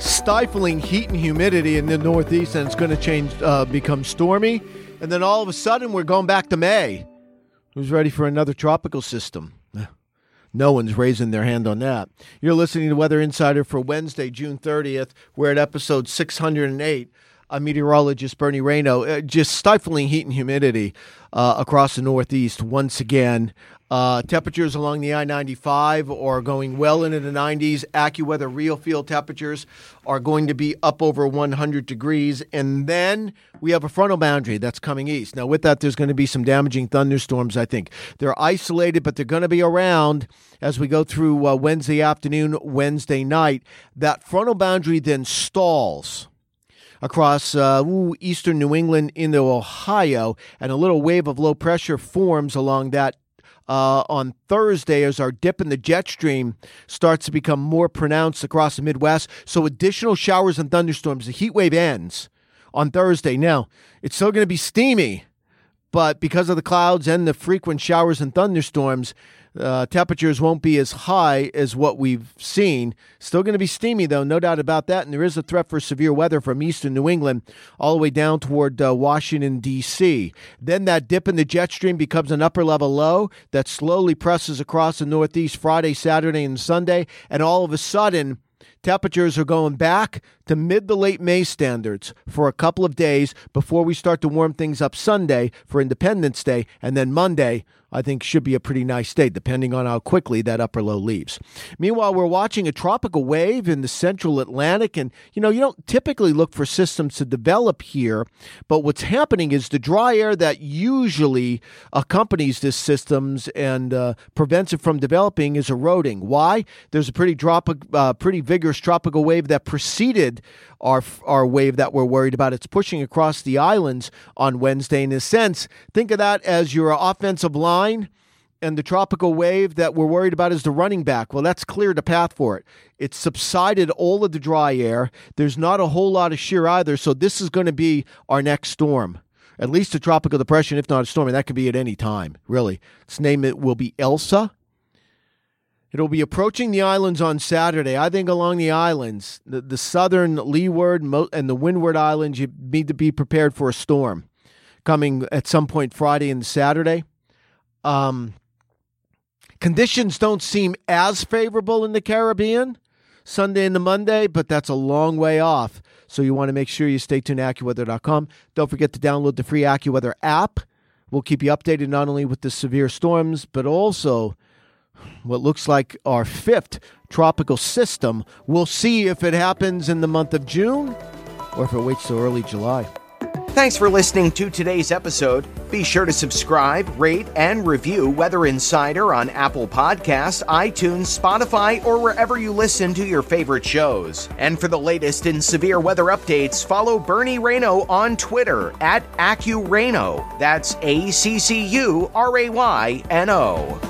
Stifling heat and humidity in the Northeast, and it's going to change, uh, become stormy. And then all of a sudden, we're going back to May. Who's ready for another tropical system? No one's raising their hand on that. You're listening to Weather Insider for Wednesday, June 30th. We're at episode 608. I'm meteorologist Bernie Rayno, Uh, just stifling heat and humidity uh, across the Northeast once again. Uh, temperatures along the I 95 are going well into the 90s. AccuWeather RealFeel temperatures are going to be up over 100 degrees. And then we have a frontal boundary that's coming east. Now, with that, there's going to be some damaging thunderstorms, I think. They're isolated, but they're going to be around as we go through uh, Wednesday afternoon, Wednesday night. That frontal boundary then stalls across uh, ooh, eastern New England into Ohio, and a little wave of low pressure forms along that uh, on Thursday as our dip in the jet stream starts to become more pronounced across the Midwest. So additional showers and thunderstorms. The heat wave ends on Thursday. Now, it's still going to be steamy, but because of the clouds and the frequent showers and thunderstorms, uh, temperatures won't be as high as what we've seen. Still going to be steamy, though, no doubt about that. And there is a threat for severe weather from eastern New England all the way down toward uh, Washington, D.C. Then that dip in the jet stream becomes an upper level low that slowly presses across the Northeast Friday, Saturday, and Sunday. And all of a sudden, Temperatures are going back to mid to late May standards for a couple of days before we start to warm things up Sunday for Independence Day. And then Monday, I think, should be a pretty nice day, depending on how quickly that upper low leaves. Meanwhile, we're watching a tropical wave in the central Atlantic. And, you know, you don't typically look for systems to develop here. But what's happening is the dry air that usually accompanies this systems and uh, prevents it from developing is eroding. Why? There's a pretty, drop, uh, pretty vigorous tropical wave that preceded our our wave that we're worried about. It's pushing across the islands on Wednesday. In a sense, think of that as your offensive line. And the tropical wave that we're worried about is the running back. Well, that's cleared a path for it. It's subsided all of the dry air. There's not a whole lot of shear either. So, this is going to be our next storm at least a tropical depression, if not a storm, and that could be at any time, really. Its name it will be Elsa. It'll be approaching the islands on Saturday. I think along the islands, the, the southern leeward and the windward islands, you need to be prepared for a storm coming at some point Friday and Saturday. Um, conditions don't seem as favorable in the Caribbean Sunday into Monday, but that's a long way off. So you want to make sure you stay tuned to AccuWeather.com. Don't forget to download the free AccuWeather app. We'll keep you updated not only with the severe storms, but also what looks like our fifth tropical system. We'll see if it happens in the month of June or if it waits till early July. Thanks for listening to today's episode. Be sure to subscribe, rate, and review Weather Insider on Apple Podcasts, iTunes, Spotify, or wherever you listen to your favorite shows. And for the latest in severe weather updates, follow Bernie Rayno on Twitter at AccuRayno. That's A C C U R A Y N O.